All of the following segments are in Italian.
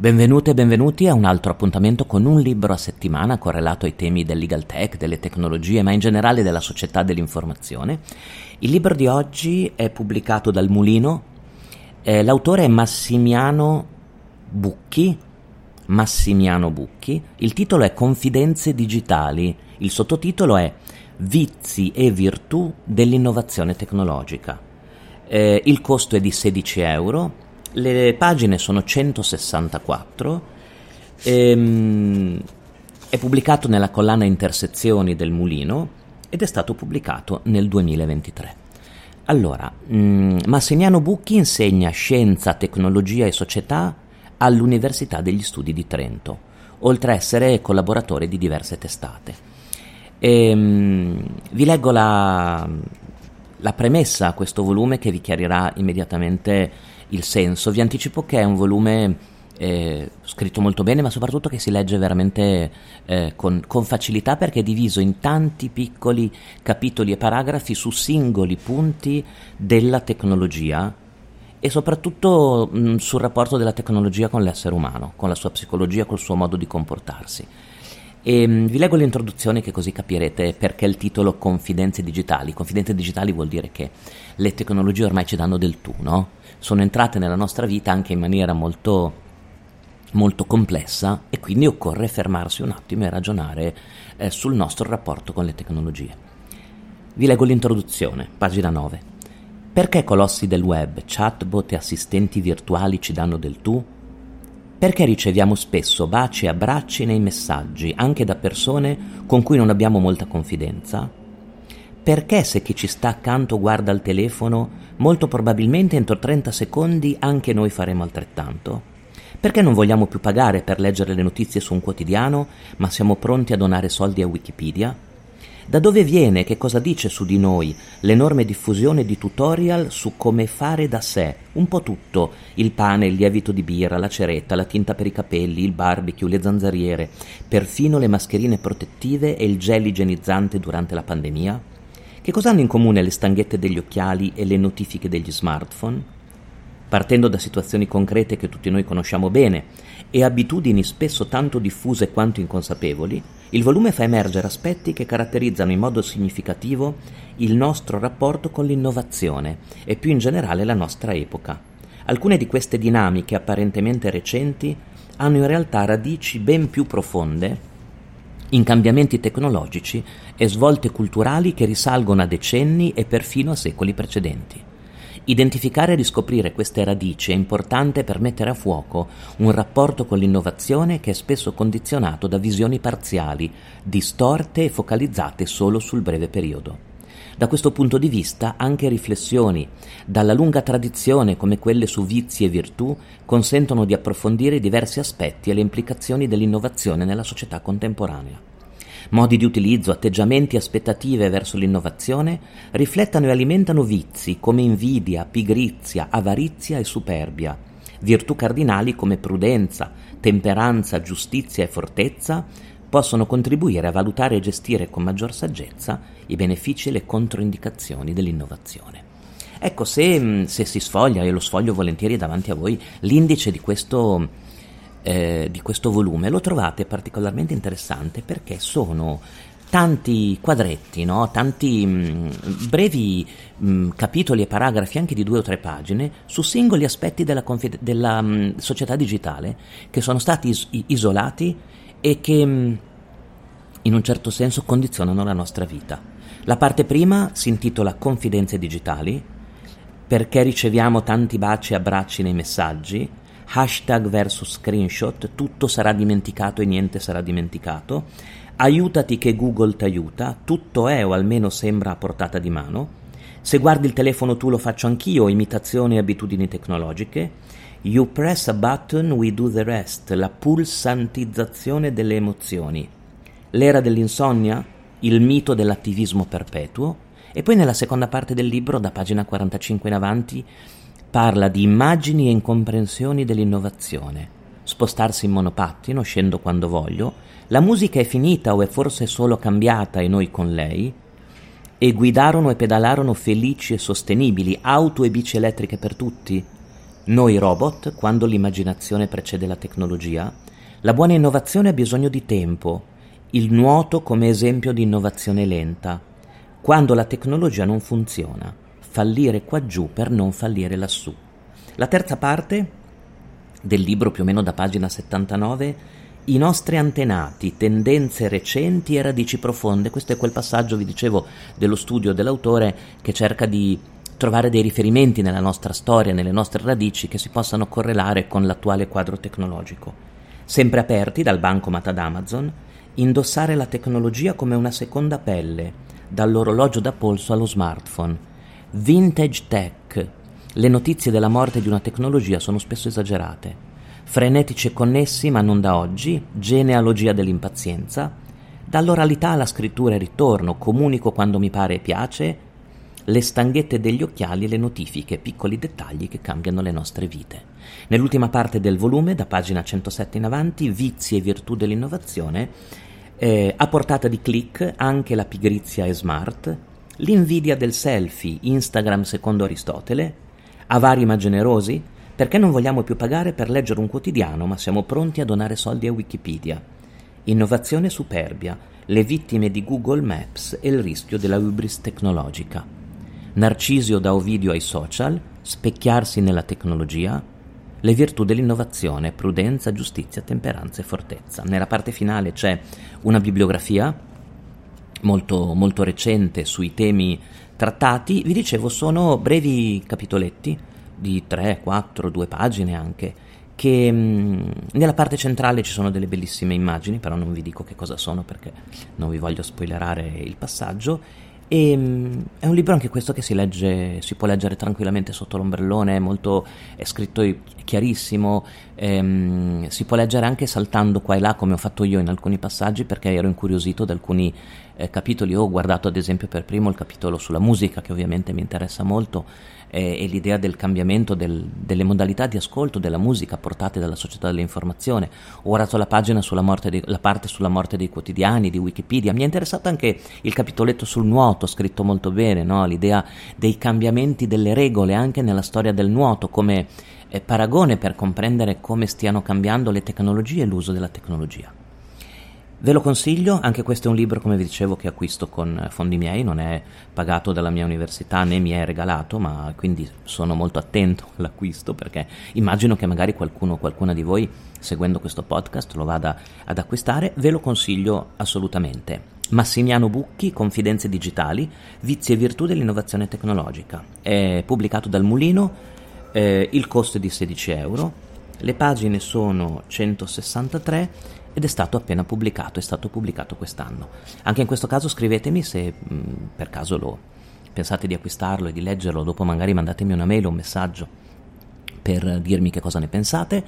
Benvenute e benvenuti a un altro appuntamento con un libro a settimana correlato ai temi del legal tech, delle tecnologie, ma in generale della società dell'informazione. Il libro di oggi è pubblicato dal Mulino, eh, l'autore è Massimiano Bucchi, Massimiano Bucchi, il titolo è Confidenze digitali, il sottotitolo è Vizi e virtù dell'innovazione tecnologica. Eh, il costo è di 16 euro le pagine sono 164. Ehm, è pubblicato nella collana Intersezioni del Mulino ed è stato pubblicato nel 2023. Allora, mm, Massimiano Bucchi insegna scienza, tecnologia e società all'Università degli Studi di Trento, oltre a essere collaboratore di diverse testate. E, ehm, vi leggo la, la premessa a questo volume che vi chiarirà immediatamente il senso. Vi anticipo che è un volume eh, scritto molto bene, ma soprattutto che si legge veramente eh, con, con, facilità perché è diviso in tanti piccoli capitoli e paragrafi su singoli punti della tecnologia e soprattutto mh, sul rapporto della tecnologia con l'essere umano, con la sua psicologia, col suo modo di comportarsi. E, mh, vi leggo l'introduzione che così capirete perché il titolo Confidenze digitali. Confidenze digitali vuol dire che le tecnologie ormai ci danno del tu, no? sono entrate nella nostra vita anche in maniera molto molto complessa e quindi occorre fermarsi un attimo e ragionare eh, sul nostro rapporto con le tecnologie. Vi leggo l'introduzione, pagina 9. Perché colossi del web, chatbot e assistenti virtuali ci danno del tu? Perché riceviamo spesso baci e abbracci nei messaggi, anche da persone con cui non abbiamo molta confidenza? Perché se chi ci sta accanto guarda il telefono, molto probabilmente entro 30 secondi anche noi faremo altrettanto? Perché non vogliamo più pagare per leggere le notizie su un quotidiano, ma siamo pronti a donare soldi a Wikipedia? Da dove viene, che cosa dice su di noi? L'enorme diffusione di tutorial su come fare da sé, un po' tutto, il pane, il lievito di birra, la ceretta, la tinta per i capelli, il barbecue, le zanzariere, perfino le mascherine protettive e il gel igienizzante durante la pandemia? Che cosa hanno in comune le stanghette degli occhiali e le notifiche degli smartphone? Partendo da situazioni concrete che tutti noi conosciamo bene e abitudini spesso tanto diffuse quanto inconsapevoli, il volume fa emergere aspetti che caratterizzano in modo significativo il nostro rapporto con l'innovazione e più in generale la nostra epoca. Alcune di queste dinamiche apparentemente recenti hanno in realtà radici ben più profonde in cambiamenti tecnologici e svolte culturali che risalgono a decenni e perfino a secoli precedenti. Identificare e riscoprire queste radici è importante per mettere a fuoco un rapporto con l'innovazione che è spesso condizionato da visioni parziali, distorte e focalizzate solo sul breve periodo. Da questo punto di vista anche riflessioni dalla lunga tradizione come quelle su vizi e virtù consentono di approfondire diversi aspetti e le implicazioni dell'innovazione nella società contemporanea. Modi di utilizzo, atteggiamenti e aspettative verso l'innovazione riflettano e alimentano vizi come invidia, pigrizia, avarizia e superbia, virtù cardinali come prudenza, temperanza, giustizia e fortezza possono contribuire a valutare e gestire con maggior saggezza i benefici e le controindicazioni dell'innovazione. Ecco, se, se si sfoglia, e lo sfoglio volentieri davanti a voi, l'indice di questo, eh, di questo volume, lo trovate particolarmente interessante perché sono tanti quadretti, no? tanti mh, mm, brevi mh, mm, capitoli e paragrafi anche di due o tre pagine su singoli aspetti della, confid- della mh, mm, società digitale che sono stati is- isolati e che in un certo senso condizionano la nostra vita. La parte prima si intitola Confidenze digitali, perché riceviamo tanti baci e abbracci nei messaggi, hashtag versus screenshot, tutto sarà dimenticato e niente sarà dimenticato, aiutati che Google ti aiuta, tutto è o almeno sembra a portata di mano, se guardi il telefono tu lo faccio anch'io, imitazioni e abitudini tecnologiche, You press a button, we do the rest, la pulsantizzazione delle emozioni, l'era dell'insonnia, il mito dell'attivismo perpetuo, e poi nella seconda parte del libro, da pagina 45 in avanti, parla di immagini e incomprensioni dell'innovazione, spostarsi in monopattino, scendo quando voglio, la musica è finita o è forse solo cambiata e noi con lei, e guidarono e pedalarono felici e sostenibili, auto e bici elettriche per tutti, Noi robot, quando l'immaginazione precede la tecnologia, la buona innovazione ha bisogno di tempo, il nuoto come esempio di innovazione lenta, quando la tecnologia non funziona, fallire qua giù per non fallire lassù. La terza parte del libro, più o meno da pagina 79, i nostri antenati, tendenze recenti e radici profonde. Questo è quel passaggio, vi dicevo, dello studio dell'autore che cerca di trovare dei riferimenti nella nostra storia, nelle nostre radici che si possano correlare con l'attuale quadro tecnologico. Sempre aperti dal bancomat ad Amazon, indossare la tecnologia come una seconda pelle, dall'orologio da polso allo smartphone. Vintage tech. Le notizie della morte di una tecnologia sono spesso esagerate. Frenetici e connessi, ma non da oggi, genealogia dell'impazienza. Dall'oralità alla scrittura e ritorno, comunico quando mi pare e piace, le stanghette degli occhiali e le notifiche, piccoli dettagli che cambiano le nostre vite. Nell'ultima parte del volume, da pagina 107 in avanti, Vizi e virtù dell'innovazione, eh, a portata di click anche la pigrizia è smart, l'invidia del selfie, Instagram secondo Aristotele, avari ma generosi, perché non vogliamo più pagare per leggere un quotidiano, ma siamo pronti a donare soldi a Wikipedia. Innovazione superbia, le vittime di Google Maps e il rischio della hubris tecnologica. Narcisio da Ovidio ai social, specchiarsi nella tecnologia, le virtù dell'innovazione, prudenza, giustizia, temperanza e fortezza. Nella parte finale c'è una bibliografia molto, molto recente sui temi trattati, vi dicevo sono brevi capitoletti di 3, 4, 2 pagine anche, che mm, nella parte centrale ci sono delle bellissime immagini, però non vi dico che cosa sono perché non vi voglio spoilerare il passaggio. E, ehm, è un libro anche questo che si legge, si può leggere tranquillamente sotto l'ombrellone, è, molto, è scritto chiarissimo, ehm, si può leggere anche saltando qua e là come ho fatto io in alcuni passaggi perché ero incuriosito da alcuni eh, capitoli. Ho guardato ad esempio per primo il capitolo sulla musica che ovviamente mi interessa molto e, e l'idea del cambiamento del, delle modalità di ascolto della musica portate dalla società dell'informazione. Ho guardato la dei, la parte sulla morte dei quotidiani di Wikipedia. Mi è interessato anche il capitoletto sul nuoto, scritto molto bene, no? l'idea dei cambiamenti delle regole anche nella storia del nuoto come eh, paragone per comprendere come stiano cambiando le tecnologie e l'uso della tecnologia. Ve lo consiglio, anche questo è un libro, come vi dicevo, che acquisto con fondi miei, non è pagato dalla mia università né mi è regalato, ma quindi sono molto attento all'acquisto perché immagino che magari qualcuno o qualcuna di voi, seguendo questo podcast, lo vada ad acquistare. Ve lo consiglio assolutamente. Massimiano Bucchi, Confidenze digitali, vizi e virtù dell'innovazione tecnologica. È pubblicato dal Mulino, eh, il costo è di 16 euro, le pagine sono 163 ed è stato appena pubblicato, è stato pubblicato quest'anno. Anche in questo caso scrivetemi se mh, mm, per caso lo pensate di acquistarlo e di leggerlo, dopo magari mandatemi una mail o un messaggio per dirmi che cosa ne pensate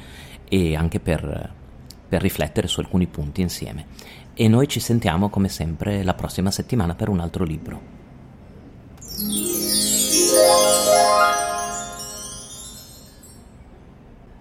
e anche per, per riflettere su alcuni punti insieme. E noi ci sentiamo come sempre la prossima settimana per un altro libro.